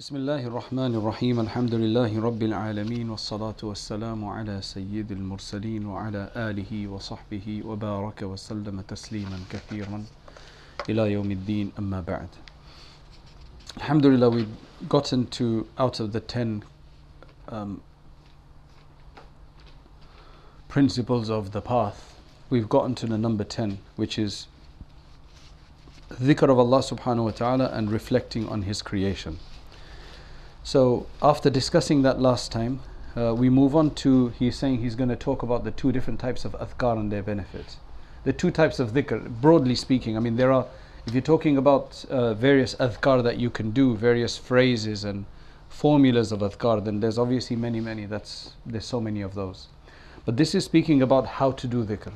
بسم الله الرحمن الرحيم الحمد لله رب العالمين والصلاة والسلام على سيد المرسلين وعلى آله وصحبه وبارك وسلم تسليما كثيرا إلى يوم الدين أما بعد Alhamdulillah we've gotten to out of the ten um, principles of the path we've gotten to the number 10 which is dhikr of Allah subhanahu wa ta'ala and reflecting on his creation so after discussing that last time uh, we move on to he's saying he's going to talk about the two different types of adhkar and their benefits the two types of dhikr broadly speaking i mean there are if you're talking about uh, various adhkar that you can do various phrases and formulas of adhkar then there's obviously many many that's there's so many of those but this is speaking about how to do dhikr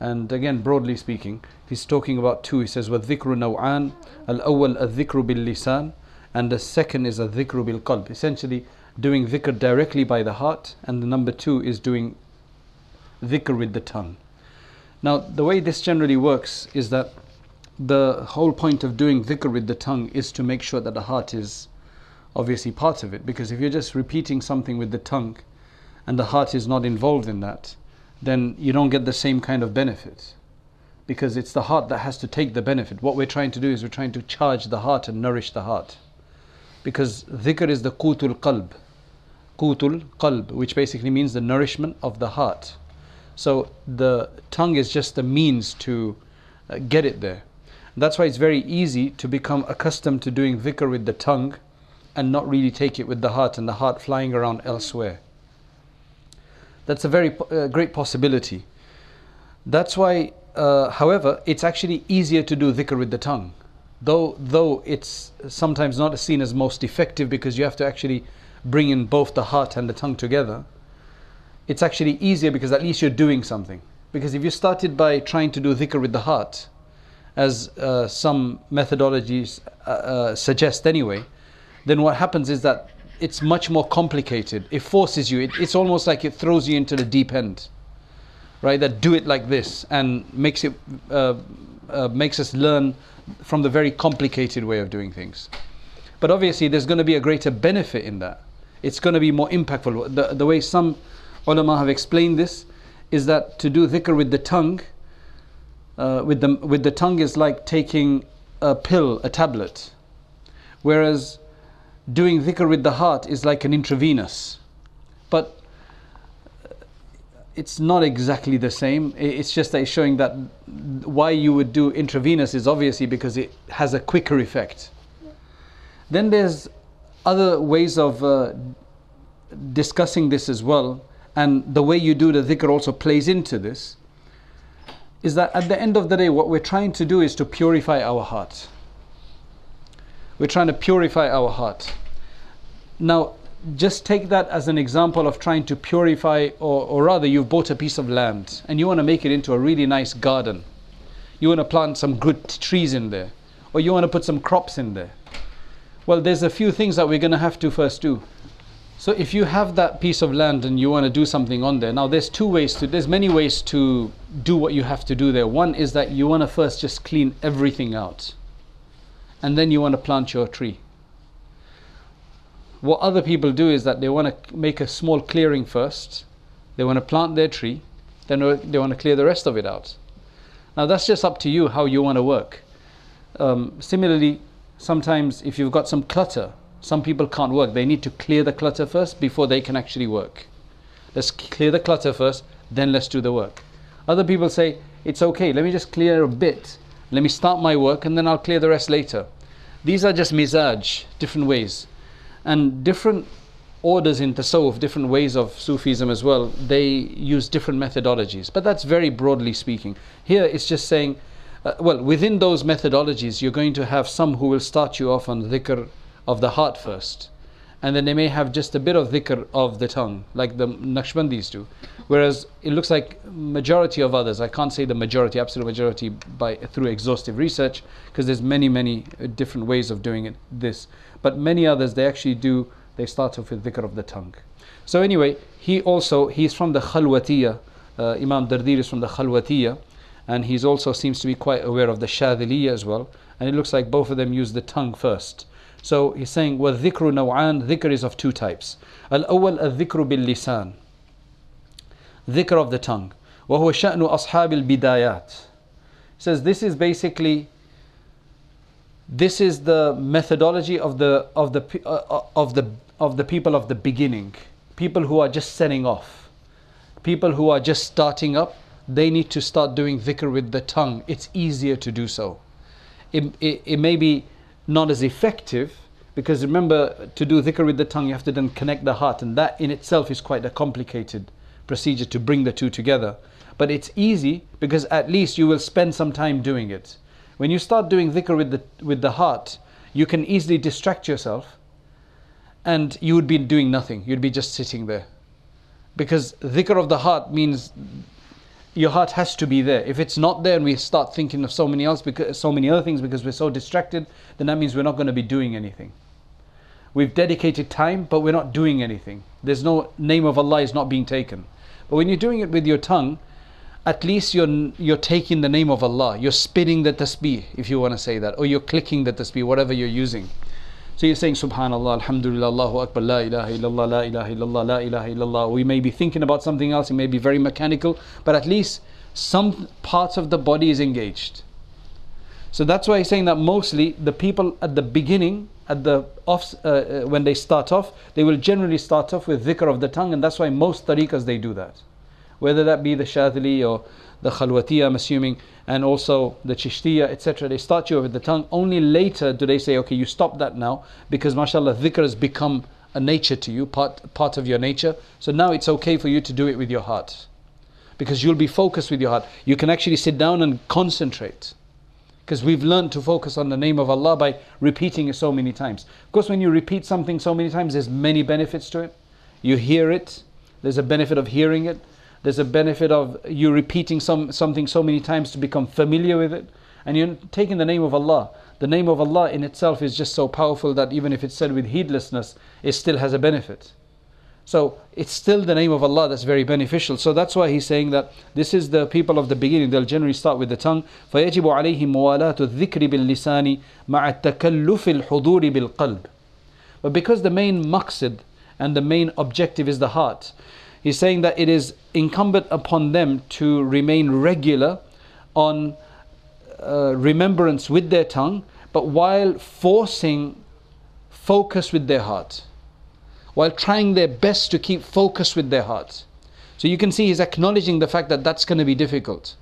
and again broadly speaking he's talking about two he says وَالذِّكْرُ نَوْعَانِ الْأَوَّلْ الذِّكْرُ بِاللِّسَانِ and the second is a dhikr bil qalb essentially doing dhikr directly by the heart and the number two is doing dhikr with the tongue. Now the way this generally works is that the whole point of doing dhikr with the tongue is to make sure that the heart is obviously part of it because if you're just repeating something with the tongue and the heart is not involved in that then you don't get the same kind of benefit because it's the heart that has to take the benefit. What we're trying to do is we're trying to charge the heart and nourish the heart because dhikr is the qutul qalb. Qutul qalb which basically means the nourishment of the heart. So the tongue is just the means to uh, get it there. That's why it's very easy to become accustomed to doing dhikr with the tongue and not really take it with the heart and the heart flying around elsewhere. That's a very uh, great possibility. That's why uh, however it's actually easier to do dhikr with the tongue though though it's sometimes not seen as most effective because you have to actually bring in both the heart and the tongue together it's actually easier because at least you're doing something. Because if you started by trying to do dhikr with the heart as uh, some methodologies uh, uh, suggest anyway then what happens is that it's much more complicated. It forces you. It, it's almost like it throws you into the deep end right? That do it like this and makes it uh, makes us learn from the very complicated way of doing things. But obviously, there's going to be a greater benefit in that. It's going to be more impactful. The, the way some ulama have explained this is that to do dhikr with the tongue, uh, with, the, with the tongue is like taking a pill, a tablet. Whereas doing dhikr with the heart is like an intravenous. But it's not exactly the same. It's just that it's showing that why you would do intravenous is obviously because it has a quicker effect. Then there's other ways of uh, discussing this as well, and the way you do the dhikr also plays into this. Is that at the end of the day, what we're trying to do is to purify our heart. We're trying to purify our heart. Now, just take that as an example of trying to purify, or, or rather, you've bought a piece of land and you want to make it into a really nice garden. You want to plant some good trees in there, or you want to put some crops in there. Well, there's a few things that we're going to have to first do. So, if you have that piece of land and you want to do something on there, now there's two ways to, there's many ways to do what you have to do there. One is that you want to first just clean everything out, and then you want to plant your tree what other people do is that they want to make a small clearing first, they want to plant their tree, then they want to clear the rest of it out. Now that's just up to you how you want to work. Um, similarly, sometimes if you've got some clutter, some people can't work. They need to clear the clutter first before they can actually work. Let's clear the clutter first, then let's do the work. Other people say, it's okay, let me just clear a bit. Let me start my work and then I'll clear the rest later. These are just mizaj, different ways and different orders in tasawwuf, different ways of Sufism as well, they use different methodologies. But that's very broadly speaking. Here it's just saying, uh, well, within those methodologies, you're going to have some who will start you off on dhikr of the heart first. And then they may have just a bit of dhikr of the tongue, like the Naqshbandis do. Whereas it looks like majority of others, I can't say the majority, absolute majority, by through exhaustive research, because there's many, many different ways of doing it. This, but many others they actually do they start off with dhikr of the tongue so anyway he also he's from the khalwatiyya uh, imam dardir is from the khalwatiyya and he also seems to be quite aware of the shadhiliyya as well and it looks like both of them use the tongue first So he's saying, وَالذِّكْرُ نَوْعَانِ Dhikr is of two types. الأول الذكر باللسان Dhikr of the tongue. وهو شأن أصحاب البدايات. He says this is basically this is the methodology of the of the uh, of the of the people of the beginning. People who are just setting off. People who are just starting up they need to start doing dhikr with the tongue. It's easier to do so. It, it, it may be not as effective because remember to do dhikr with the tongue you have to then connect the heart and that in itself is quite a complicated procedure to bring the two together. But it's easy because at least you will spend some time doing it when you start doing dhikr with the, with the heart, you can easily distract yourself and you would be doing nothing. You'd be just sitting there. Because dhikr of the heart means your heart has to be there. If it's not there and we start thinking of so many else because so many other things because we're so distracted, then that means we're not going to be doing anything. We've dedicated time, but we're not doing anything. There's no name of Allah is not being taken. But when you're doing it with your tongue, at least you're you're taking the name of Allah. You're spinning the tasbih, if you want to say that, or you're clicking the tasbih, whatever you're using. So you're saying Subhanallah, Alhamdulillah, Allahu Akbar, La ilaha illallah, La ilaha illallah, La ilaha illallah. We may be thinking about something else, it may be very mechanical, but at least some parts of the body is engaged. So that's why he's saying that mostly the people at the beginning, at the off, uh, uh, when they start off, they will generally start off with dhikr of the tongue, and that's why most tariqas they do that whether that be the Shadhili or the Khalwatiya, I'm assuming, and also the Chishtiya, etc. They start you with the tongue. Only later do they say, okay, you stop that now because, mashallah, dhikr has become a nature to you, part, part of your nature. So now it's okay for you to do it with your heart because you'll be focused with your heart. You can actually sit down and concentrate because we've learned to focus on the name of Allah by repeating it so many times. Of course, when you repeat something so many times, there's many benefits to it. You hear it, there's a benefit of hearing it there's a benefit of you repeating some, something so many times to become familiar with it. And you're taking the name of Allah. The name of Allah in itself is just so powerful that even if it's said with heedlessness, it still has a benefit. So it's still the name of Allah that's very beneficial. So that's why he's saying that this is the people of the beginning. They'll generally start with the tongue. فيجب عليهم موالاة الذكر باللسان مع التكلف الحضور بالقلب. But because the main maqsid and the main objective is the heart, He's saying that it is incumbent upon them to remain regular on uh, remembrance with their tongue, but while forcing focus with their heart, while trying their best to keep focus with their heart. So you can see he's acknowledging the fact that that's going to be difficult.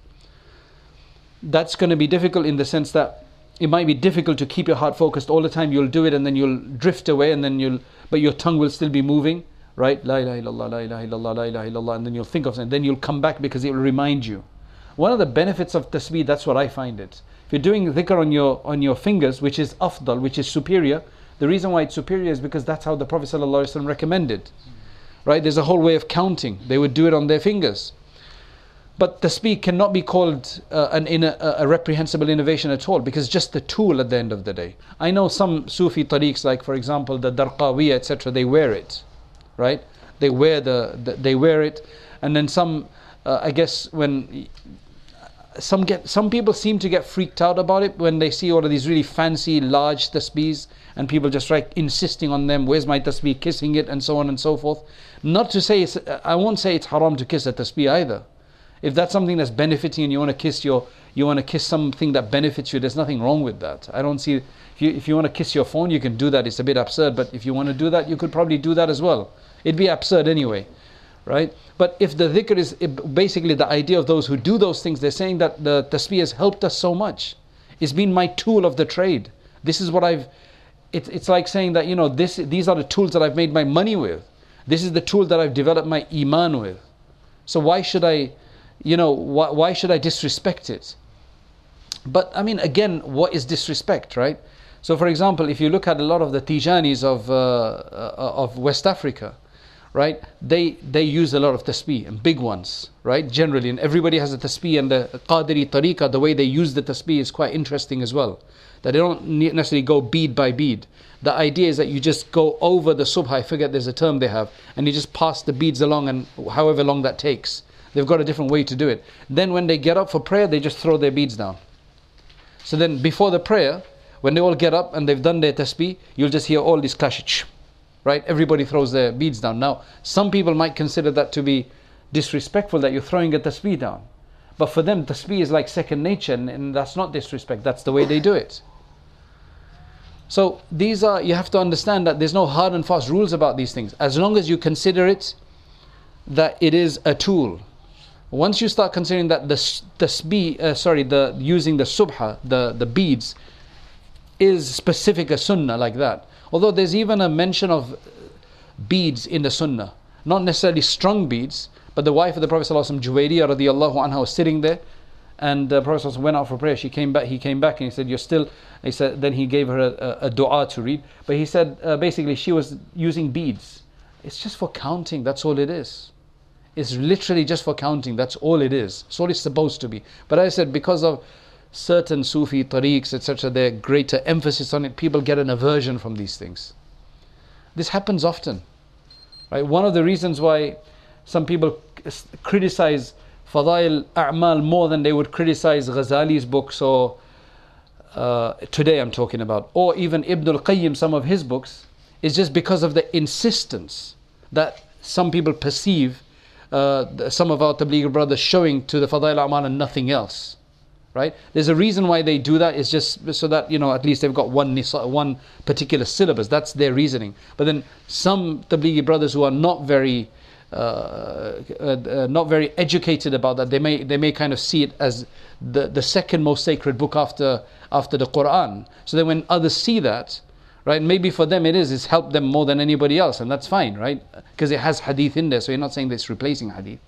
That's going to be difficult in the sense that it might be difficult to keep your heart focused all the time. You'll do it and then you'll drift away and then you'll, but your tongue will still be moving right? La ilaha illallah, la ilaha illallah, la ilaha illallah, and then you'll think of something. Then you'll come back because it will remind you. One of the benefits of tasbih, that's what I find it. If you're doing dhikr on your on your fingers, which is afdal, which is superior, the reason why it's superior is because that's how the Prophet ﷺ recommended. Right? There's a whole way of counting. They would do it on their fingers. But tasbih cannot be called uh, an in a, reprehensible innovation at all because just the tool at the end of the day. I know some Sufi tariqs, like for example the Darqawiyya, etc., they wear it right? They wear the, the they wear it, and then some, uh, I guess when some get some people seem to get freaked out about it when they see all of these really fancy large tasbihs and people just like insisting on them where's my tasbih kissing it and so on and so forth not to say it's, I won't say it's haram to kiss a tasbih either if that's something that's benefiting and you want to kiss your you want to kiss something that benefits you there's nothing wrong with that I don't see if you, if you want to kiss your phone, you can do that. It's a bit absurd, but if you want to do that, you could probably do that as well. It'd be absurd anyway, right? But if the dhikr is basically the idea of those who do those things, they're saying that the tasbih has helped us so much. It's been my tool of the trade. This is what I've. It, it's like saying that you know this. These are the tools that I've made my money with. This is the tool that I've developed my iman with. So why should I, you know, why, why should I disrespect it? But I mean, again, what is disrespect, right? So, for example, if you look at a lot of the Tijanis of, uh, uh, of West Africa, right, they, they use a lot of tasbih, and big ones, right, generally. And everybody has a tasbih, and the Qadiri tariqah, the way they use the tasbih is quite interesting as well. That they don't necessarily go bead by bead. The idea is that you just go over the subha, I forget there's a term they have, and you just pass the beads along, and however long that takes. They've got a different way to do it. Then when they get up for prayer, they just throw their beads down. So then before the prayer, When they all get up and they've done their tasbih, you'll just hear all these clashes. Right? Everybody throws their beads down. Now, some people might consider that to be disrespectful that you're throwing a tasbih down. But for them, tasbih is like second nature, and, and that's not disrespect. That's the way they do it. So these are you have to understand that there's no hard and fast rules about these things. As long as you consider it that it is a tool. Once you start considering that the tasbih, uh, sorry, the using the subha, the the beads, is specific a sunnah like that. Although there's even a mention of beads in the sunnah, not necessarily strong beads, but the wife of the Prophet ﷺ, Juwayriyah radiallahu anha, was sitting there, and the Prophet went out for prayer. She came back. He came back and he said, "You're still." He said. Then he gave her a, a, a du'a to read. But he said uh, basically she was using beads. It's just for counting. That's all it is. It's literally just for counting. That's all it is. It's all it's supposed to be. But I said because of certain Sufi tariqs, etc., their greater emphasis on it, people get an aversion from these things. This happens often. Right? One of the reasons why some people criticize Fadail A'mal more than they would criticize Ghazali's books or uh, today I'm talking about, or even Ibn al Qayyim, some of his books, is just because of the insistence that some people perceive uh, some of our Tabligh brothers showing to the Fadail A'mal and nothing else. Right? There's a reason why they do that. It's just so that you know at least they've got one one particular syllabus. That's their reasoning. But then some Tablighi brothers who are not very uh, uh, uh, not very educated about that. They may they may kind of see it as the, the second most sacred book after after the Quran. So then when others see that, right, maybe for them it is it's helped them more than anybody else, and that's fine, right? Because it has hadith in there, so you're not saying that it's replacing hadith.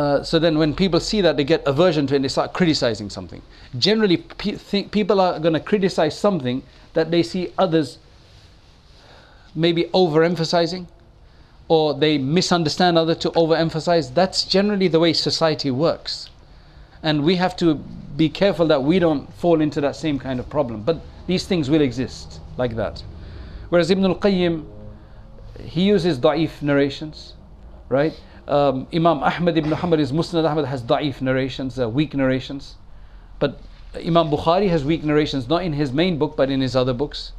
Uh, so then when people see that they get aversion to it and they start criticizing something generally pe- think people are going to criticize something that they see others maybe overemphasizing or they misunderstand other to overemphasize. That's generally the way society works. And we have to be careful that we don't fall into that same kind of problem. But these things will exist like that. Whereas Ibn al Qayyim, he uses da'if narrations, right? Um, Imam Ahmad ibn Hanbal's Musnad Ahmad has da'if narrations, uh, weak narrations. But Imam Bukhari has weak narrations, not in his main book, but in his other books.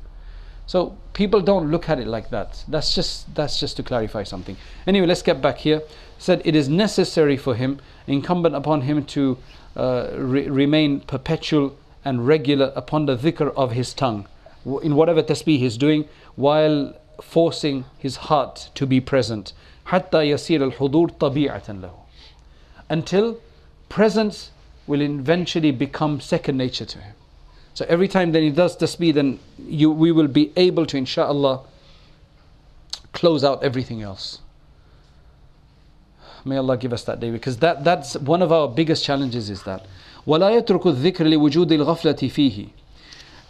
So people don't look at it like that. That's just that's just to clarify something. Anyway, let's get back here. Said it is necessary for him, incumbent upon him to uh, re- remain perpetual and regular upon the dhikr of his tongue, in whatever tasbih he's doing, while forcing his heart to be present. حتى يصير الحضور طبيعة له. Until presence will eventually become second nature to him. So every time that he does tasbih, then you, we will be able to, inshallah, close out everything else. May Allah give us that day because that, that's one of our biggest challenges is that. ولا يترك الذكر لوجود الغفلة فيه.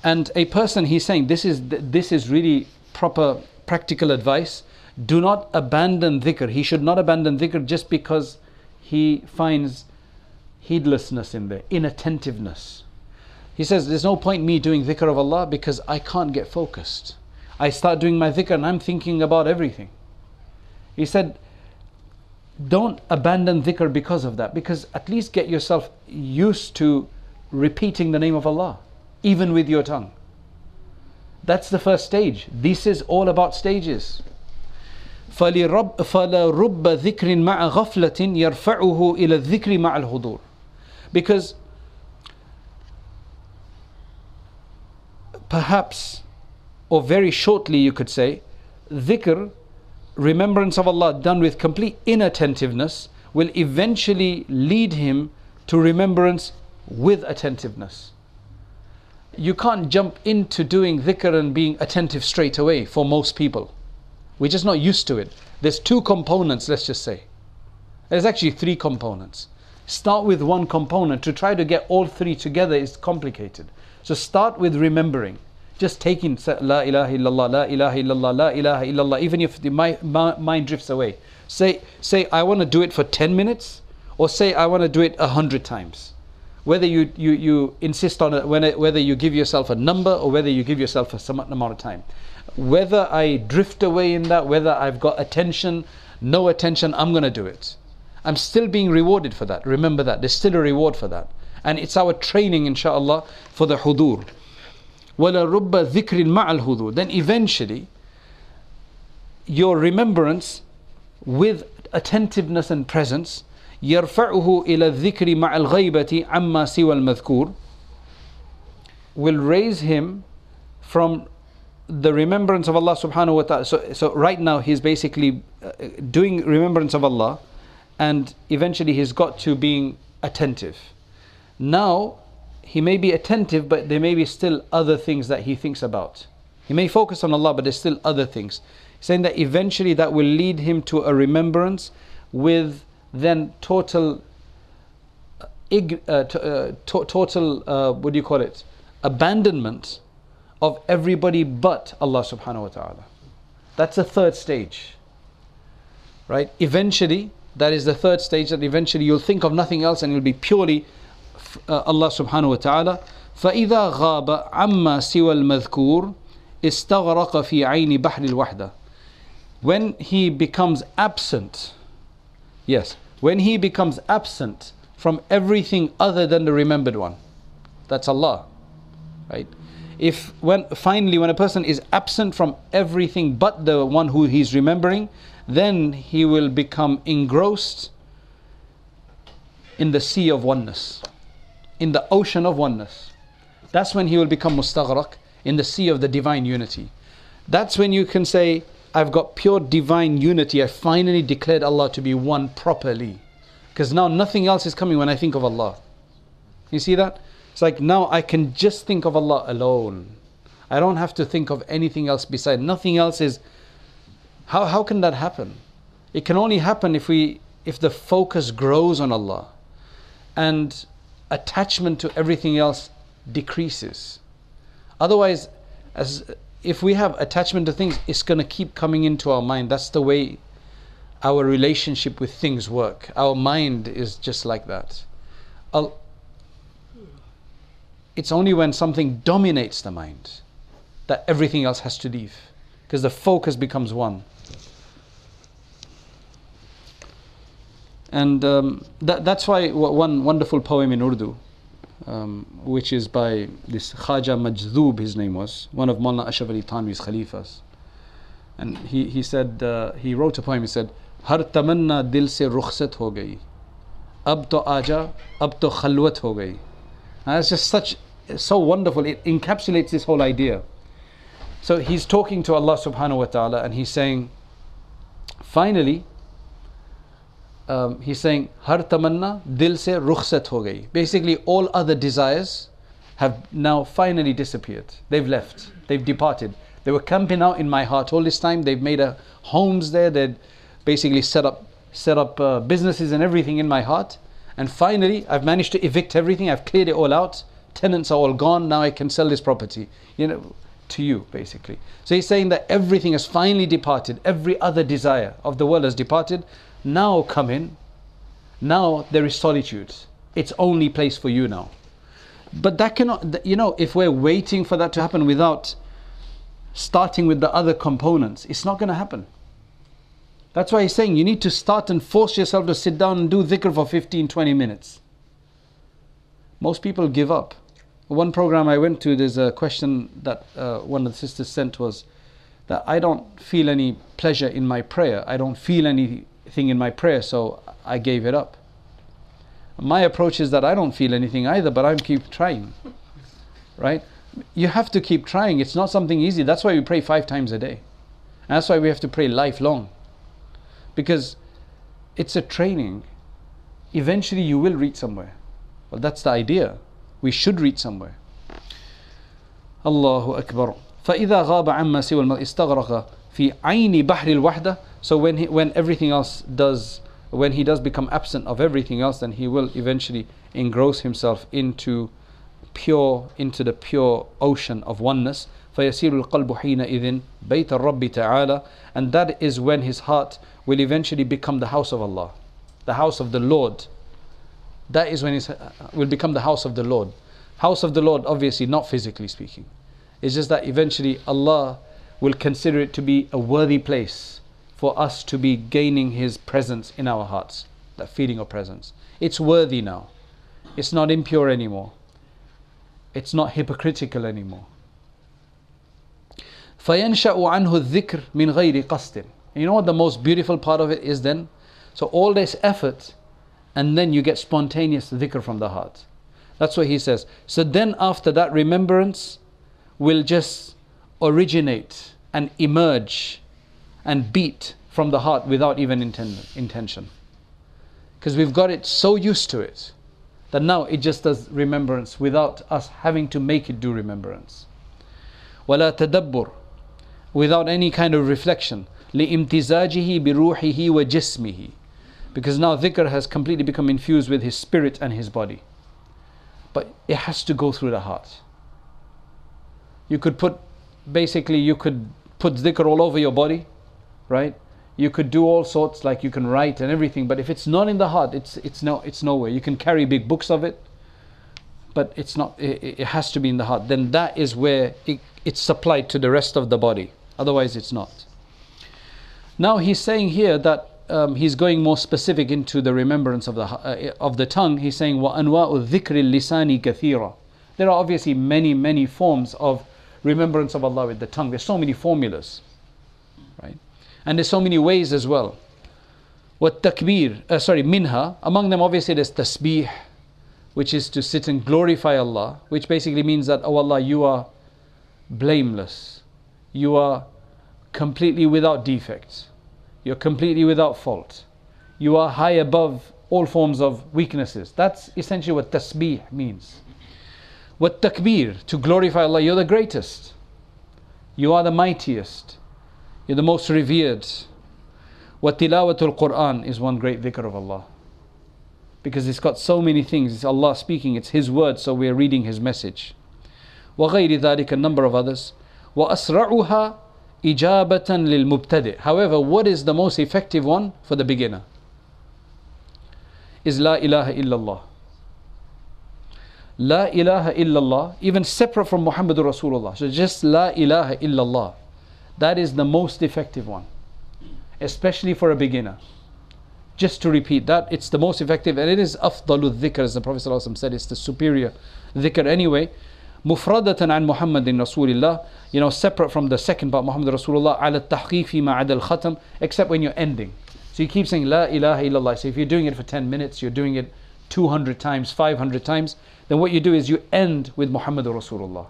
And a person, he's saying, this is, this is really proper practical advice. Do not abandon dhikr. He should not abandon dhikr just because he finds heedlessness in there, inattentiveness. He says, There's no point me doing dhikr of Allah because I can't get focused. I start doing my dhikr and I'm thinking about everything. He said, Don't abandon dhikr because of that, because at least get yourself used to repeating the name of Allah, even with your tongue. That's the first stage. This is all about stages. فلرب فلرب ذكر مع غفلة يرفعه إلى الذكر مع الحضور because perhaps, or very shortly you could say, dhikr, remembrance of Allah done with complete inattentiveness, will eventually lead him to remembrance with attentiveness. You can't jump into doing dhikr and being attentive straight away for most people. We're just not used to it. There's two components, let's just say. There's actually three components. Start with one component. To try to get all three together is complicated. So start with remembering. Just taking La ilaha illallah, La ilaha illallah, La ilaha illallah, even if the mind drifts away. Say, say I want to do it for 10 minutes, or say I want to do it a hundred times. Whether you, you, you insist on it, whether you give yourself a number or whether you give yourself a some amount of time Whether I drift away in that, whether I've got attention, no attention, I'm going to do it. I'm still being rewarded for that. Remember that. There's still a reward for that. And it's our training, inshallah, for the hudur. وَلَرُبَّ ذِكْرٍ مَعَ الْحُضُورِ Then eventually, your remembrance with attentiveness and presence يرفعه إلى الذكر مع الغيبة عما سوى المذكور will raise him from the remembrance of Allah subhanahu wa ta'ala. So, so right now he's basically uh, doing remembrance of Allah and eventually he's got to being attentive. Now he may be attentive but there may be still other things that he thinks about. He may focus on Allah but there's still other things. Saying that eventually that will lead him to a remembrance with then total uh, uh, to, uh, total uh, what do you call it abandonment of everybody but Allah subhanahu wa ta'ala. That's the third stage. Right? Eventually, that is the third stage that eventually you'll think of nothing else and you'll be purely uh, Allah subhanahu wa ta'ala. فإذا غاب عما سوى المذكور استغرق في عين بحر الوحدة. When he becomes absent, yes, when he becomes absent from everything other than the remembered one, that's Allah, right? If when finally when a person is absent from everything but the one who he's remembering then he will become engrossed in the sea of oneness in the ocean of oneness. That's when he will become mustaghraq in the sea of the divine unity. That's when you can say i've got pure divine unity. I finally declared allah to be one properly. Because now nothing else is coming when i think of allah. You see that it's like now I can just think of Allah alone. I don't have to think of anything else beside. Nothing else is. How, how can that happen? It can only happen if we if the focus grows on Allah and attachment to everything else decreases. Otherwise, as if we have attachment to things, it's going to keep coming into our mind. That's the way our relationship with things work. Our mind is just like that it's only when something dominates the mind that everything else has to leave because the focus becomes one. And um, that, that's why one wonderful poem in Urdu, um, which is by this Khaja Majdub, his name was, one of Mullah Ashraf Ali Thanvi's Khalifas. And he, he said, uh, he wrote a poem, he said, "Har tamanna dil se रुखसत ho gayi, ab to आजा ab to खलवत ho gayi." And it's just such so wonderful. It encapsulates this whole idea. So he's talking to Allah subhanahu wa ta'ala and he's saying, finally, um, he's saying, Har tamanna dil se rukhsat ho gayi. Basically, all other desires have now finally disappeared. They've left. They've departed. They were camping out in my heart all this time. They've made a homes there. They'd basically set up set up uh, businesses and everything in my heart. And finally, I've managed to evict everything, I've cleared it all out. Tenants are all gone, now I can sell this property. You know, to you, basically. So he's saying that everything has finally departed, every other desire of the world has departed. Now come in. Now there is solitude. It's only place for you now. But that cannot, you know, if we're waiting for that to happen without starting with the other components, it's not going to happen. That's why he's saying you need to start and force yourself to sit down and do dhikr for 15, 20 minutes. Most people give up. One program I went to, there's a question that uh, one of the sisters sent was that I don't feel any pleasure in my prayer. I don't feel anything in my prayer, so I gave it up. My approach is that I don't feel anything either, but I keep trying. Right? You have to keep trying. It's not something easy. That's why we pray five times a day. And that's why we have to pray lifelong because it's a training. Eventually, you will reach somewhere. Well, that's the idea. We should reach somewhere. Allahu Akbar. فإذا غاب عما سوى المرء استغرق في عين بحر الوحدة so when he, when everything else does when he does become absent of everything else then he will eventually engross himself into pure into the pure ocean of oneness فيسير القلب حينئذ بيت الرب تعالى and that is when his heart will eventually become the house of Allah, the house of the Lord. That is when it will become the house of the Lord. House of the Lord, obviously, not physically speaking. It's just that eventually Allah will consider it to be a worthy place for us to be gaining His presence in our hearts, that feeling of presence. It's worthy now. It's not impure anymore. It's not hypocritical anymore. فينشأ عنه الذكر من غير قصد. you know what the most beautiful part of it is then? So all this effort, and then you get spontaneous dhikr from the heart. That's what he says. So then after that remembrance will just originate and emerge and beat from the heart without even intend- intention. Because we've got it so used to it that now it just does remembrance without us having to make it do remembrance. Wala tadabbur, without any kind of reflection. لامتزاجه بروحه وجسمه because now dhikr has completely become infused with his spirit and his body but it has to go through the heart you could put basically you could put dhikr all over your body right you could do all sorts like you can write and everything but if it's not in the heart it's it's no it's nowhere you can carry big books of it but it's not it, it has to be in the heart then that is where it, it's supplied to the rest of the body otherwise it's not now he's saying here that um, he's going more specific into the remembrance of the uh, of the tongue he's saying wa anwa'u dhikri lisani kathira there are obviously many many forms of remembrance of Allah with the tongue there's so many formulas right and there's so many ways as well. What takbir, uh, sorry, minha, among them obviously there's tasbih, which is to sit and glorify Allah, which basically means that, oh Allah, you are blameless. You are completely without defects. You're completely without fault. You are high above all forms of weaknesses. That's essentially what tasbih means. What takbir, to glorify Allah, you're the greatest. You are the mightiest. You're the most revered. What tilawatul Quran is one great dhikr of Allah. Because it's got so many things. It's Allah speaking, it's His word, so we're reading His message. وغير ذلك a number of others. وأسرعها ijabatan lil mubtadi. However, what is the most effective one for the beginner? Is la ilaha illallah. La ilaha illallah, even separate from Muhammadur Rasulullah. So just la ilaha illallah. That is the most effective one, especially for a beginner. Just to repeat that, it's the most effective and it is afdalu dhikr, as the Prophet ﷺ said, it's the superior dhikr anyway. مفردة عن محمد رسول الله you know separate from the second part Muhammad Rasulullah على التحقيق فيما عدا الختم except when you're ending so you keep saying La ilaha illallah so if you're doing it for 10 minutes you're doing it 200 times 500 times then what you do is you end with Muhammad Rasulullah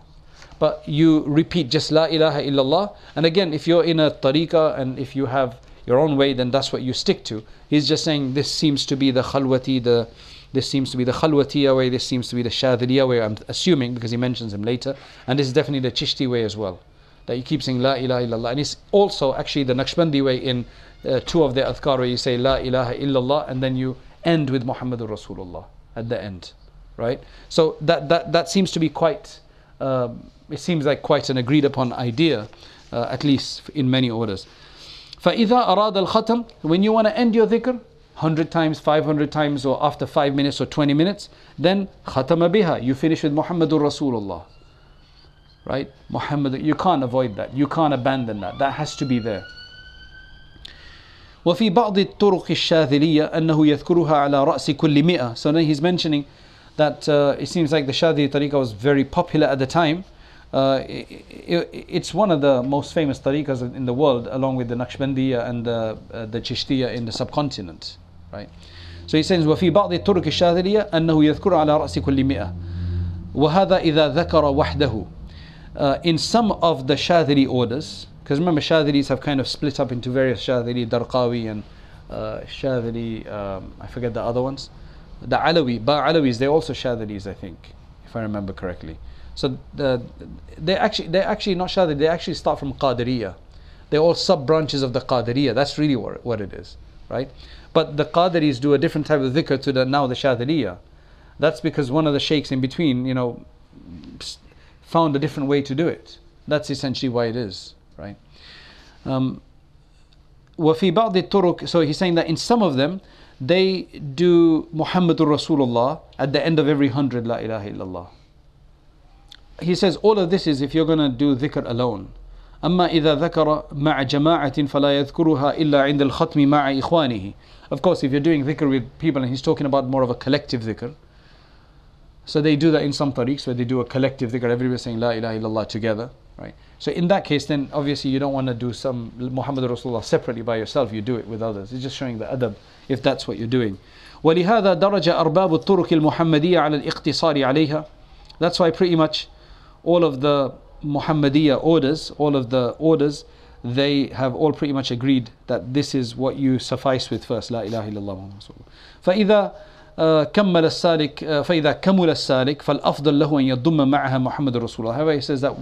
but you repeat just La ilaha illallah. And again, if you're in a tariqah and if you have your own way, then that's what you stick to. He's just saying this seems to be the khalwati, the this seems to be the khalwatiya way, this seems to be the shadiliya way, I'm assuming because he mentions him later. And this is definitely the chishti way as well. That you keep saying La ilaha illallah. And it's also actually the Naqshbandi way in uh, two of the adhkar where you say La ilaha illallah and then you end with Muhammadur Rasulullah at the end. Right? So that, that, that seems to be quite. Um, it seems like quite an agreed upon idea, uh, at least in many orders. فإذا أراد الختم when you want to end your dhikr 100 times 500 times or after 5 minutes or 20 minutes then ختم بها you finish with Muhammadur Rasulullah right Muhammad you can't avoid that you can't abandon that that has to be there وفي بعض الطرق الشاذلية أنه يذكرها على رأس كل مئة so then he's mentioning that uh, it seems like the Shadhi tariqah was very popular at the time uh, it, it's one of the most famous tariqas in the world, along with the Naqshbandiya and the, uh, the Chishtiya in the subcontinent. Right? So he says, وفي بعض الطرق الشاذلية أنه يذكر على رأس كل مئة وهذا إذا ذكر وحده uh, in some of the Shadhili orders, because remember Shadhilis have kind of split up into various Shadhili, Darqawi and uh, Shadhili, um, I forget the other ones. The Alawi, Ba Alawis, they're also Shadhilis, I think, if I remember correctly. So the, they actually they're actually not Shadri, they actually start from Qadiriyah. They're all sub branches of the Qadiriyah. That's really what, what it is, right? But the Qadiris do a different type of dhikr to the now the Shadriyah. That's because one of the sheikhs in between, you know, found a different way to do it. That's essentially why it is, right? Um, وفي بعض الطرق so he's saying that in some of them they do Muhammadur Rasulullah at the end of every hundred La ilaha illallah he says all of this is if you're going to do dhikr alone أما إذا ذكر مع جماعة فلا يذكرها إلا عند الختم مع إخوانه Of course, if you're doing dhikr with people and he's talking about more of a collective dhikr, So they do that in some tariqs where they do a collective dhikr, everybody saying La ilaha illallah together, right? So in that case, then obviously you don't want to do some Muhammad Rasulullah separately by yourself, you do it with others. It's just showing the adab if that's what you're doing. ولهذا درج أرباب الطرق المحمدية على الاقتصار عليها That's why pretty much all of the Muhammadiyah orders, all of the orders, they have all pretty much agreed that this is what you suffice with first, لا إله إلا الله محمد رسول الله. فإذا كمل السالك فإذا كمل السالك فالأفضل له أن يضم معها محمد رسول الله. However, he says that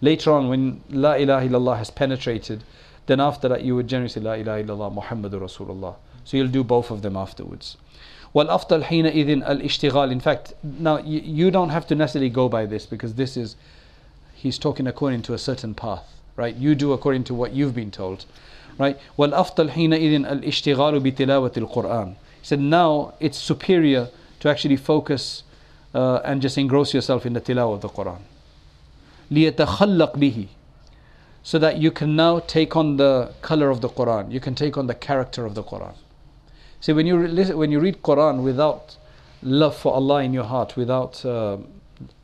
later on when لا إله إلا الله has penetrated, then after that you would generally say لا إله إلا الله محمد رسول الله. So you'll do both of them afterwards. والأفضل حينئذ الاشتغال. In fact, now you, you don't have to necessarily go by this because this is he's talking according to a certain path, right? You do according to what you've been told, right? والأفضل حينئذ الاشتغال بتلاوة القرآن. He said now it's superior to actually focus uh, and just engross yourself in the tilawah of the Quran. ليتخلق به so that you can now take on the color of the Quran. You can take on the character of the Quran. See, when you re- when you read Quran without love for Allah in your heart, without uh,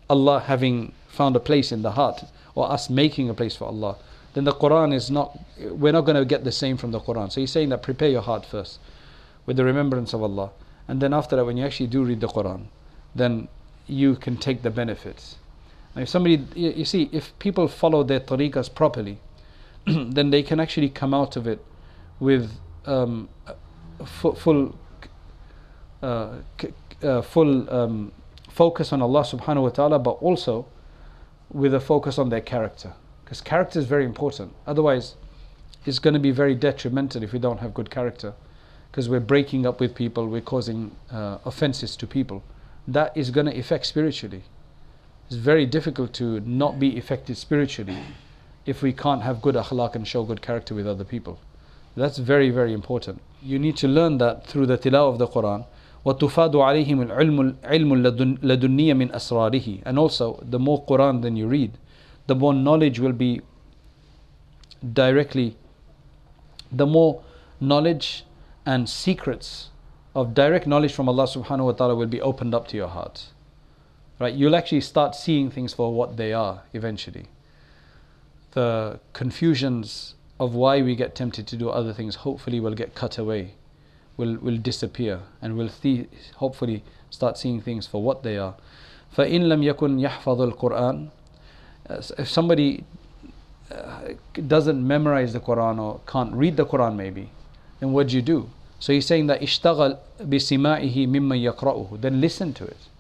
Allah having found a place in the heart, or us making a place for Allah, then the Quran is not. We're not going to get the same from the Quran. So he's saying that prepare your heart first with the remembrance of Allah, and then after that, when you actually do read the Quran, then you can take the benefits. Now, if somebody, you see, if people follow their tariqas properly, then they can actually come out of it with um, full, uh, uh, full um, focus on Allah subhanahu wa ta'ala, but also with a focus on their character. Because character is very important. Otherwise, it's going to be very detrimental if we don't have good character. Because we're breaking up with people, we're causing uh, offenses to people. That is going to affect spiritually. It's very difficult to not be affected spiritually if we can't have good akhlaq and show good character with other people. That's very, very important You need to learn that through the tilawah of the Quran. وَتُفَادُ عَلَيْهِمُ الْعِلْمُ الْعِلْمُ لَدُنِّيَ مِنْ أَسْرَارِهِ And also, the more Quran than you read, the more knowledge will be directly, the more knowledge and secrets of direct knowledge from Allah subhanahu wa ta'ala will be opened up to your heart right you'll actually start seeing things for what they are eventually the confusions of why we get tempted to do other things hopefully will get cut away will will disappear and we'll th- hopefully start seeing things for what they are فإن لم يكن يحفظ القرآن if somebody uh, doesn't memorize the Quran or can't read the Quran maybe then what do you do so he's saying that اشتغل بسماعه ممن يقرأه then listen to it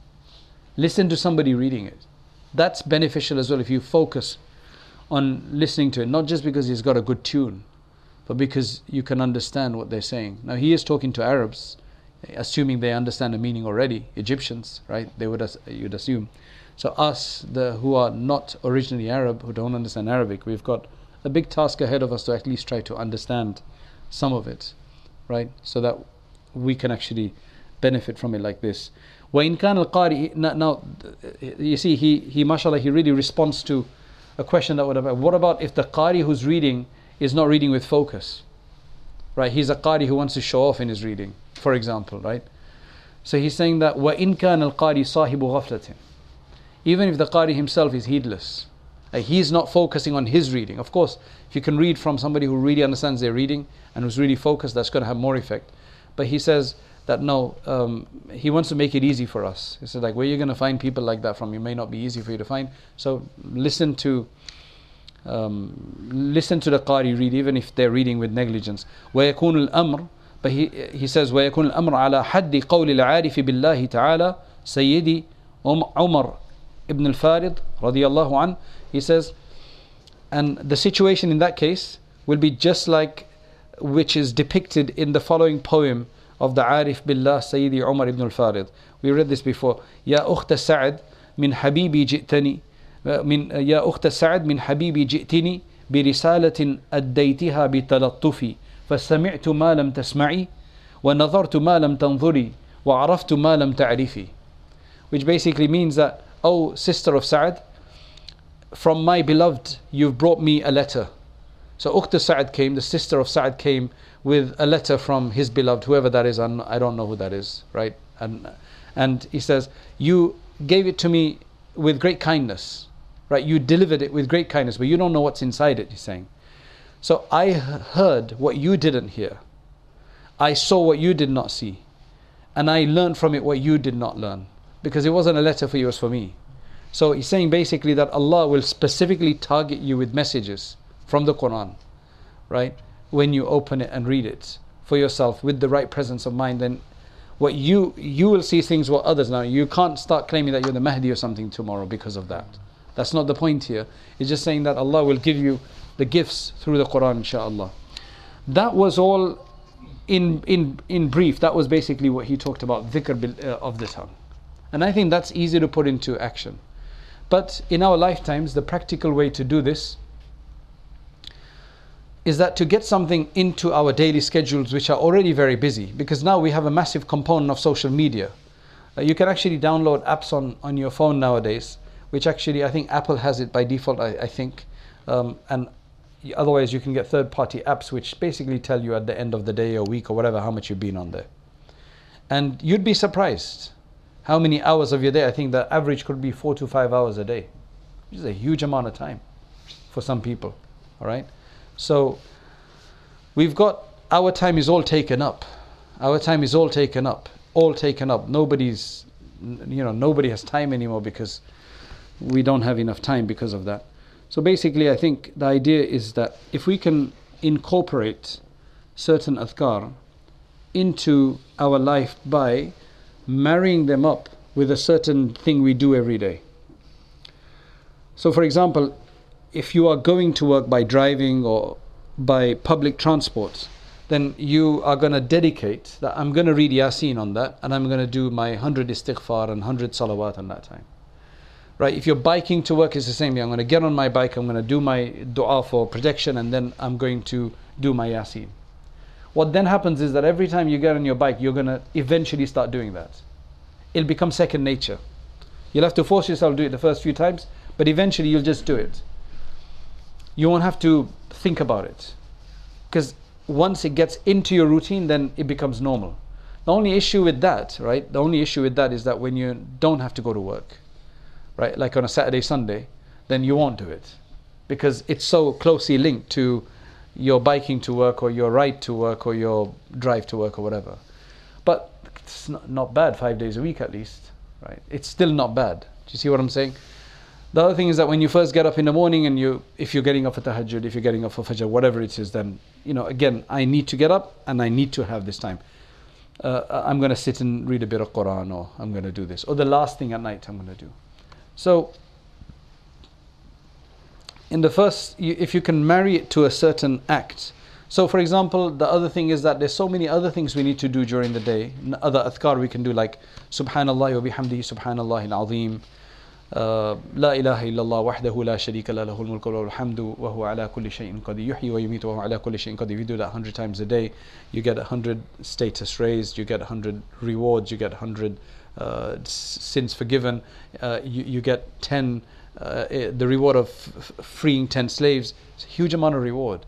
Listen to somebody reading it. That's beneficial as well if you focus on listening to it, not just because he's got a good tune, but because you can understand what they're saying. Now, he is talking to Arabs, assuming they understand the meaning already, Egyptians, right? They would, you'd assume. So, us, the, who are not originally Arab, who don't understand Arabic, we've got a big task ahead of us to at least try to understand some of it, right? So that we can actually benefit from it like this. وإن كان القارئ now you see he he mashallah he really responds to a question that would have what about if the qari who's reading is not reading with focus? Right he's a qari who wants to show off in his reading for example right? So he's saying that wa in kana al-qari sahibu ghaflatin. Even if the qari himself is heedless uh, he's not focusing on his reading. Of course if you can read from somebody who really understands their reading and who's really focused that's going to have more effect. But he says that no, um, he wants to make it easy for us. He said, like, where are you going to find people like that from? It may not be easy for you to find. So listen to um, listen to the Qari read, even if they're reading with negligence. ويكون الأمر but he, he says ويكون الأمر على حد قول العارف بالله تعالى سيدي عمر ibn al-Farid رضي الله عنه he says and the situation in that case will be just like which is depicted in the following poem of the Arif Billah Sayyidi Umar ibn al-Farid. We read this before. يا أخت سعد من حبيبي جئتني من يا أخت سعد من حبيبي جئتني برسالة أديتها بتلطفي فسمعت ما لم تسمعي ونظرت ما لم تنظري وعرفت ما لم تعرفي which basically means that oh sister of Sa'ad from my beloved you've brought me a letter so Uqta Sa'ad came the sister of Sa'ad came with a letter from his beloved, whoever that is, I don't know who that is, right? And, and he says, You gave it to me with great kindness, right? You delivered it with great kindness, but you don't know what's inside it, he's saying. So I heard what you didn't hear. I saw what you did not see. And I learned from it what you did not learn. Because it wasn't a letter for you, it was for me. So he's saying basically that Allah will specifically target you with messages from the Quran, right? When you open it and read it for yourself with the right presence of mind, then what you you will see things what others now. You can't start claiming that you're the Mahdi or something tomorrow because of that. That's not the point here. It's just saying that Allah will give you the gifts through the Quran, inshallah. That was all in in in brief. That was basically what he talked about dhikr uh, of the tongue. And I think that's easy to put into action. But in our lifetimes, the practical way to do this is that to get something into our daily schedules, which are already very busy, because now we have a massive component of social media. Uh, you can actually download apps on, on your phone nowadays, which actually I think Apple has it by default, I, I think. Um, and otherwise, you can get third party apps which basically tell you at the end of the day or week or whatever how much you've been on there. And you'd be surprised how many hours of your day. I think the average could be four to five hours a day, which is a huge amount of time for some people. All right. So we've got our time is all taken up. Our time is all taken up, all taken up. Nobody's, you know, nobody has time anymore because we don't have enough time because of that. So basically, I think the idea is that if we can incorporate certain adhkar into our life by marrying them up with a certain thing we do every day. So, for example, if you are going to work by driving or by public transport, then you are going to dedicate that I'm going to read Yasin on that and I'm going to do my 100 istighfar and 100 salawat on that time. Right? If you're biking to work, it's the same. I'm going to get on my bike, I'm going to do my dua for protection, and then I'm going to do my Yasin. What then happens is that every time you get on your bike, you're going to eventually start doing that. It'll become second nature. You'll have to force yourself to do it the first few times, but eventually you'll just do it you won't have to think about it. Because once it gets into your routine, then it becomes normal. The only issue with that, right? The only issue with that is that when you don't have to go to work, right? Like on a Saturday, Sunday, then you won't do it. Because it's so closely linked to your biking to work or your ride to work or your drive to work or whatever. But it's not, bad five days a week at least, right? It's still not bad. Do you see what I'm saying? The other thing is that when you first get up in the morning and you, if you're getting up for tahajjud, if you're getting up for fajr, whatever it is, then, you know, again, I need to get up and I need to have this time. Uh, I'm going to sit and read a bit of Quran or I'm going to do this. Or the last thing at night I'm going to do. So, in the first, if you can marry it to a certain act. So, for example, the other thing is that there's so many other things we need to do during the day. Other adhkar we can do like Subhanallah wa bihamdihi Subhanallah al-Azim. لا إله إلا الله وحده لا شريك له له الملك وله الحمد وهو على كل شيء قد يحيي ويميت وهو على كل شيء قد if that 100 times a day. You get 100 status raised you get 100 rewards you get 100 uh, sins forgiven. Uh, you, you get 10 uh, eh, the reward of freeing 10 slaves. It's a huge amount of reward.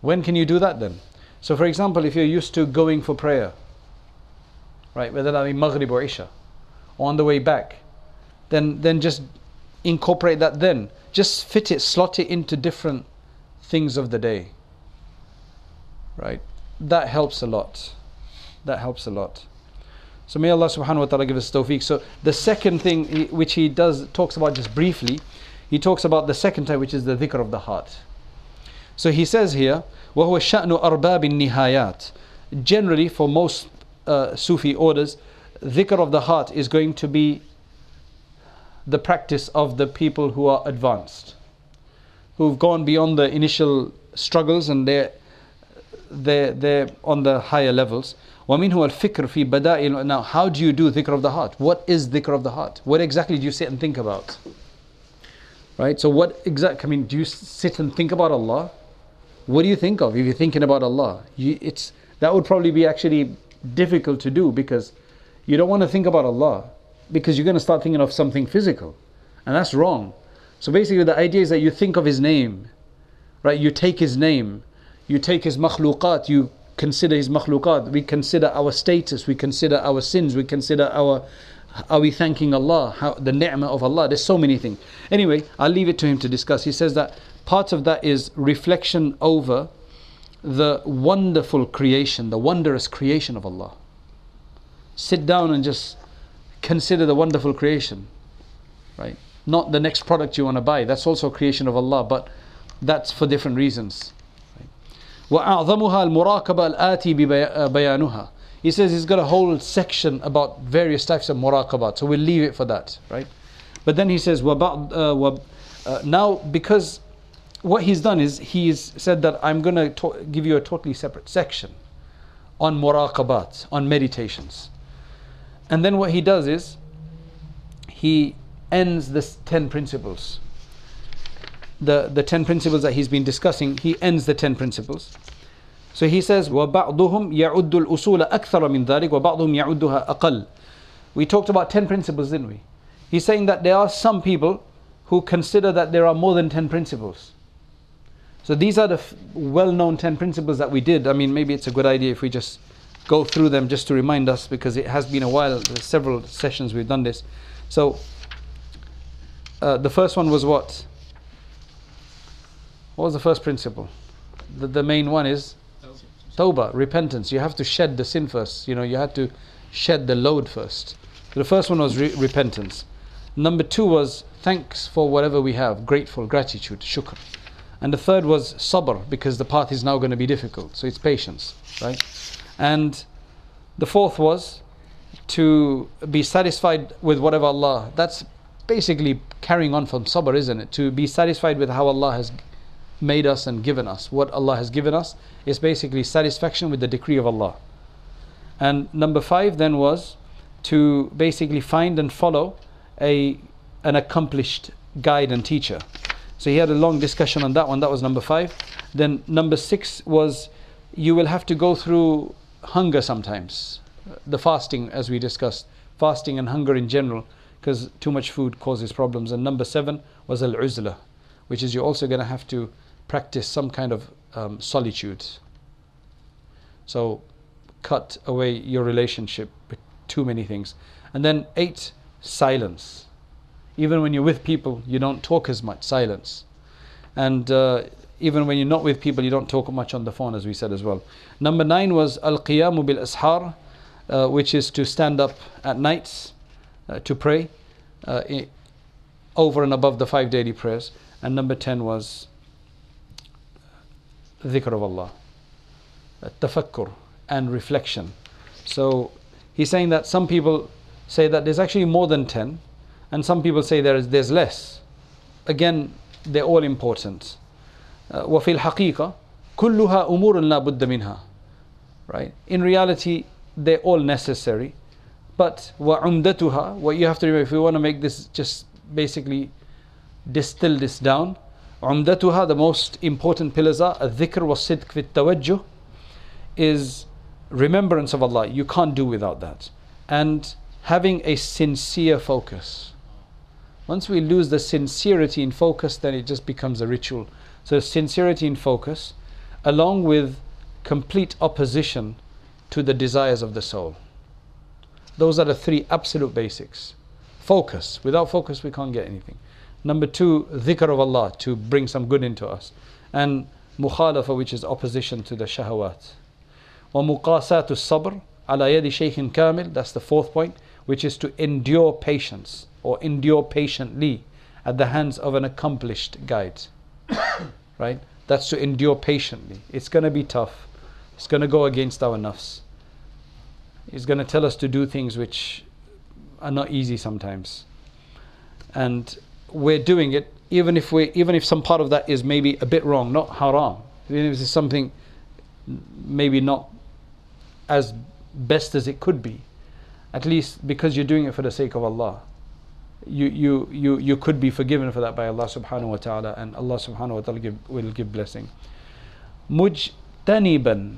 When can you do that then? So for example if you're used to going for prayer right whether that be maghrib or isha on the way back then then just incorporate that then. Just fit it, slot it into different things of the day. Right? That helps a lot. That helps a lot. So may Allah subhanahu wa ta'ala give us tawfiq. So the second thing which he does talks about just briefly, he talks about the second type which is the dhikr of the heart. So he says here, وَهُوَ شَأْنُ أَرْبَابِ النِّهَايَاتِ Generally for most uh, Sufi orders, dhikr of the heart is going to be the practice of the people who are advanced, who've gone beyond the initial struggles and they're, they're, they're on the higher levels. ومنه الفكر في بدائل now how do you do dhikr of the heart what is dhikr of the heart what exactly do you sit and think about right so what exactly I mean do you sit and think about Allah what do you think of if you're thinking about Allah you, it's that would probably be actually difficult to do because you don't want to think about Allah because you're going to start thinking of something physical. And that's wrong. So basically, the idea is that you think of His name, right? You take His name, you take His makhluqat, you consider His makhluqat, we consider our status, we consider our sins, we consider our Are we thanking Allah? How, the ni'mah of Allah? There's so many things. Anyway, I'll leave it to him to discuss. He says that part of that is reflection over the wonderful creation, the wondrous creation of Allah. Sit down and just consider the wonderful creation, right? Not the next product you want to buy. That's also creation of Allah, but that's for different reasons. وأعظمها المراقبة الآتي بيانها he says he's got a whole section about various types of muraqabat, so we'll leave it for that, right? But then he says, uh, uh, now because what he's done is he's said that I'm going to to- give you a totally separate section on muraqabat, on meditations. And then what he does is he ends the 10 principles. The, the 10 principles that he's been discussing, he ends the 10 principles. So he says, وَبَعْضُهُمْ يَعُدُّ الْأُصُولَ أَكْثَرَ مِنْ ذَلك وَبَعْضُهُمْ يَعُدُّهَا أَقَلَّ We talked about 10 principles, didn't we? He's saying that there are some people who consider that there are more than 10 principles. So these are the f- well-known 10 principles that we did. I mean, maybe it's a good idea if we just go through them just to remind us because it has been a while, several sessions we've done this. So uh, the first one was what? What was the first principle? The, the main one is Tawbah, repentance. You have to shed the sin first. You know, you had to shed the load first. So the first one was re- repentance. Number two was thanks for whatever we have, grateful, gratitude, shukr. And the third was sabr, because the path is now going to be difficult. So it's patience, right? And the fourth was to be satisfied with whatever Allah. That's basically carrying on from sabr, isn't it? To be satisfied with how Allah has made us and given us. What Allah has given us is basically satisfaction with the decree of Allah. And number five then was to basically find and follow a an accomplished guide and teacher. So he had a long discussion on that one. That was number five. Then number six was you will have to go through hunger sometimes. The fasting, as we discussed, fasting and hunger in general, because too much food causes problems. And number seven was al uzla, which is you're also going to have to practice some kind of um, solitude. So cut away your relationship with too many things. And then eight, silence. Even when you're with people, you don't talk as much, silence. And uh, even when you're not with people, you don't talk much on the phone, as we said as well. Number nine was al qiyamu bil ashar, uh, which is to stand up at nights uh, to pray uh, over and above the five daily prayers. And number ten was dhikr of Allah, tafakkur and reflection. So he's saying that some people say that there's actually more than 10 and some people say there is, there's less. Again, they're all important. Uh, وفي الحقيقة كلها أمور لا بد منها. Right? In reality, they're all necessary. But وعمدتها, what you have to remember, if we want to make this just basically distill this down, عمدتها, the most important pillars are الذكر والصدق في التوجه is remembrance of Allah. You can't do without that. And having a sincere focus. Once we lose the sincerity in focus, then it just becomes a ritual. So, sincerity in focus, along with complete opposition to the desires of the soul. Those are the three absolute basics. Focus. Without focus, we can't get anything. Number two, dhikr of Allah to bring some good into us. And mukhalafa, which is opposition to the shahawat. ومقاسات الصبر على يد شيخ كامل that's the fourth point which is to endure patience or endure patiently at the hands of an accomplished guide right? That's to endure patiently. It's going to be tough. It's going to go against our nafs. It's going to tell us to do things which are not easy sometimes. And we're doing it even if we even if some part of that is maybe a bit wrong not haram. Even if it's something maybe not as best as it could be. At least because you're doing it for the sake of Allah you, you, you, you could be forgiven for that by Allah subhanahu wa ta'ala and Allah subhanahu wa ta'ala give, will give blessing. Mujtaniban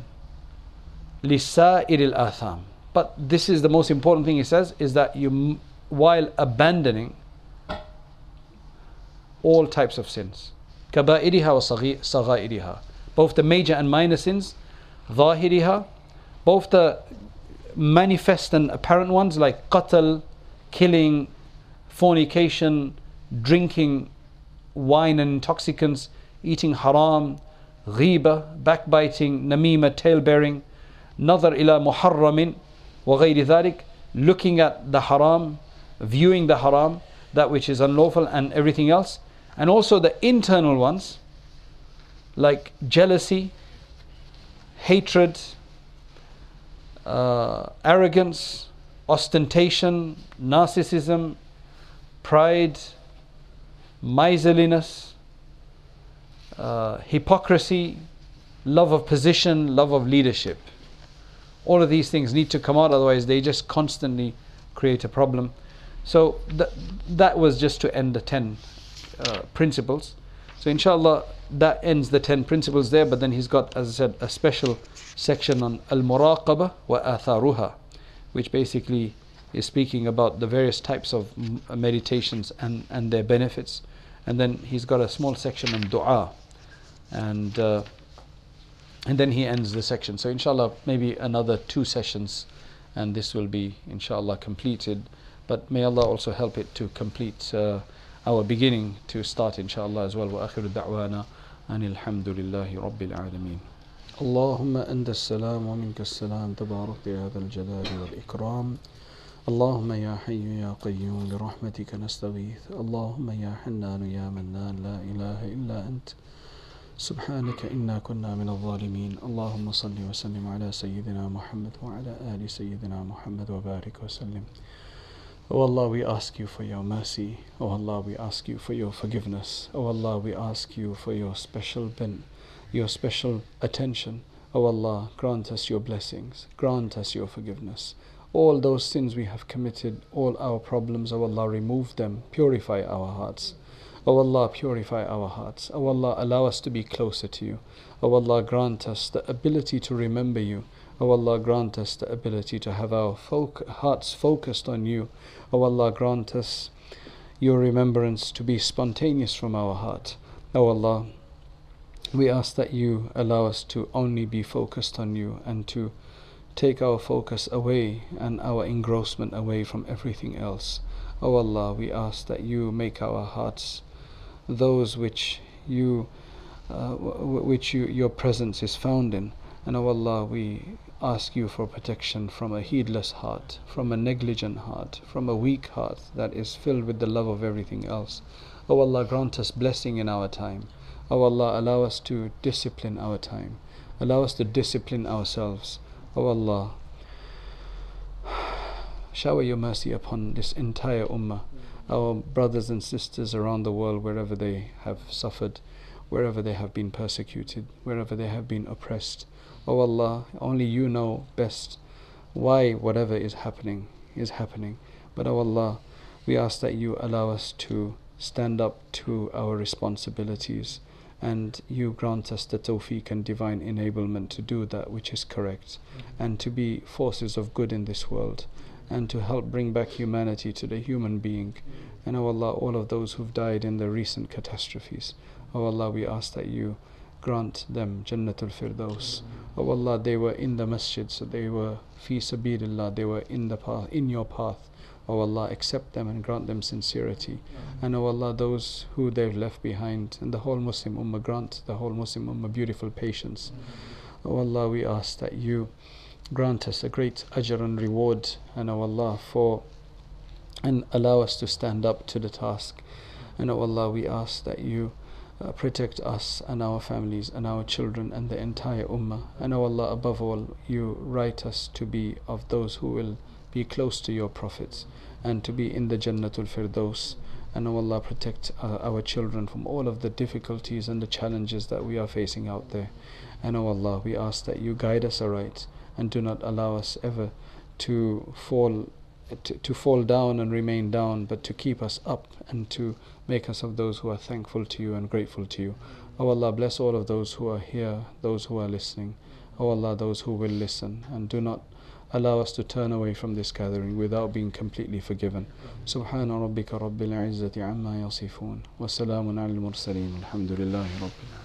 lisa'iril atham. But this is the most important thing he says is that you, while abandoning all types of sins, kaba'iriha wa sagha'iriha, both the major and minor sins, dhahiriha, both the manifest and apparent ones like qatl, killing, fornication, drinking wine and intoxicants, eating haram, ghiba, backbiting, namima, tailbearing, nazar ila muharramin, wa dhalik, looking at the haram, viewing the haram, that which is unlawful and everything else. And also the internal ones, like jealousy, hatred, uh, arrogance, ostentation, narcissism, pride, miserliness, uh, hypocrisy, love of position, love of leadership. All of these things need to come out, otherwise, they just constantly create a problem. So, th- that was just to end the 10 uh, principles. So, inshallah, that ends the 10 principles there, but then he's got, as I said, a special section on al muraqaba wa atharuha, which basically is speaking about the various types of meditations and, and their benefits and then he's got a small section on dua and uh, and then he ends the section so inshallah maybe another two sessions and this will be inshallah completed but may Allah also help it to complete uh, our beginning to start inshallah as well وآخر دعوانا أن الحمد لله رب العالمين اللهم أنت السلام ومنك السلام تبارك يا ذا الجلال والإكرام اللهم يا حي يا قيوم برحمتك نستغيث اللهم يا حنان يا منان لا إله إلا أنت سبحانك إنا كنا من الظالمين اللهم صل وسلم على سيدنا محمد وعلى آل سيدنا محمد وبارك وسلم O Allah, we ask you for your mercy. O Allah, we ask you for your forgiveness. O Allah, we ask you for your special ben, your special attention. O Allah, grant us your blessings. Grant us your forgiveness all those sins we have committed, all our problems, O Allah, remove them, purify our hearts. O Allah, purify our hearts. O Allah, allow us to be closer to you. O Allah, grant us the ability to remember you. O Allah, grant us the ability to have our hearts focused on you. O Allah, grant us your remembrance to be spontaneous from our heart. O Allah, we ask that you allow us to only be focused on you and to take our focus away and our engrossment away from everything else. O oh Allah, we ask that you make our hearts those which you, uh, which you, your presence is found in. And O oh Allah, we ask you for protection from a heedless heart, from a negligent heart, from a weak heart that is filled with the love of everything else. O oh Allah, grant us blessing in our time. O Allah, allow us to discipline our time. Allow us to discipline ourselves. O oh Allah, shower your mercy upon this entire ummah, our brothers and sisters around the world, wherever they have suffered, wherever they have been persecuted, wherever they have been oppressed. O oh Allah, only you know best why whatever is happening is happening. But O oh Allah, we ask that you allow us to stand up to our responsibilities and you grant us the tawfiq and divine enablement to do that which is correct. Mm-hmm. and to be forces of good in this world. And to help bring back humanity to the human being. Mm-hmm. and O oh Allah all of those who've died in the recent catastrophes. O oh Allah we ask that you grant them Jannatul Firdaus. O oh Allah they were in the masjid so they were fi sabilillah they were in the path in your path O Allah, accept them and grant them sincerity. And O Allah, those who they've left behind, and the whole Muslim Ummah, grant the whole Muslim Ummah beautiful patience. O Allah, we ask that you grant us a great ajr and reward, and O Allah, for and allow us to stand up to the task. And O Allah, we ask that you uh, protect us and our families and our children and the entire Ummah. And O Allah, above all, you write us to be of those who will be close to your prophets and to be in the Jannatul Firdaus. And oh Allah, protect uh, our children from all of the difficulties and the challenges that we are facing out there. And oh Allah, we ask that you guide us aright and do not allow us ever to fall to, to fall down and remain down, but to keep us up and to make us of those who are thankful to you and grateful to you. O oh Allah, bless all of those who are here, those who are listening. O oh Allah, those who will listen, and do not allow us to turn away from this gathering without being completely forgiven. سبحان ربك رب العزة عما يصفون وسلام على المرسلين الحمد لله رب العالمين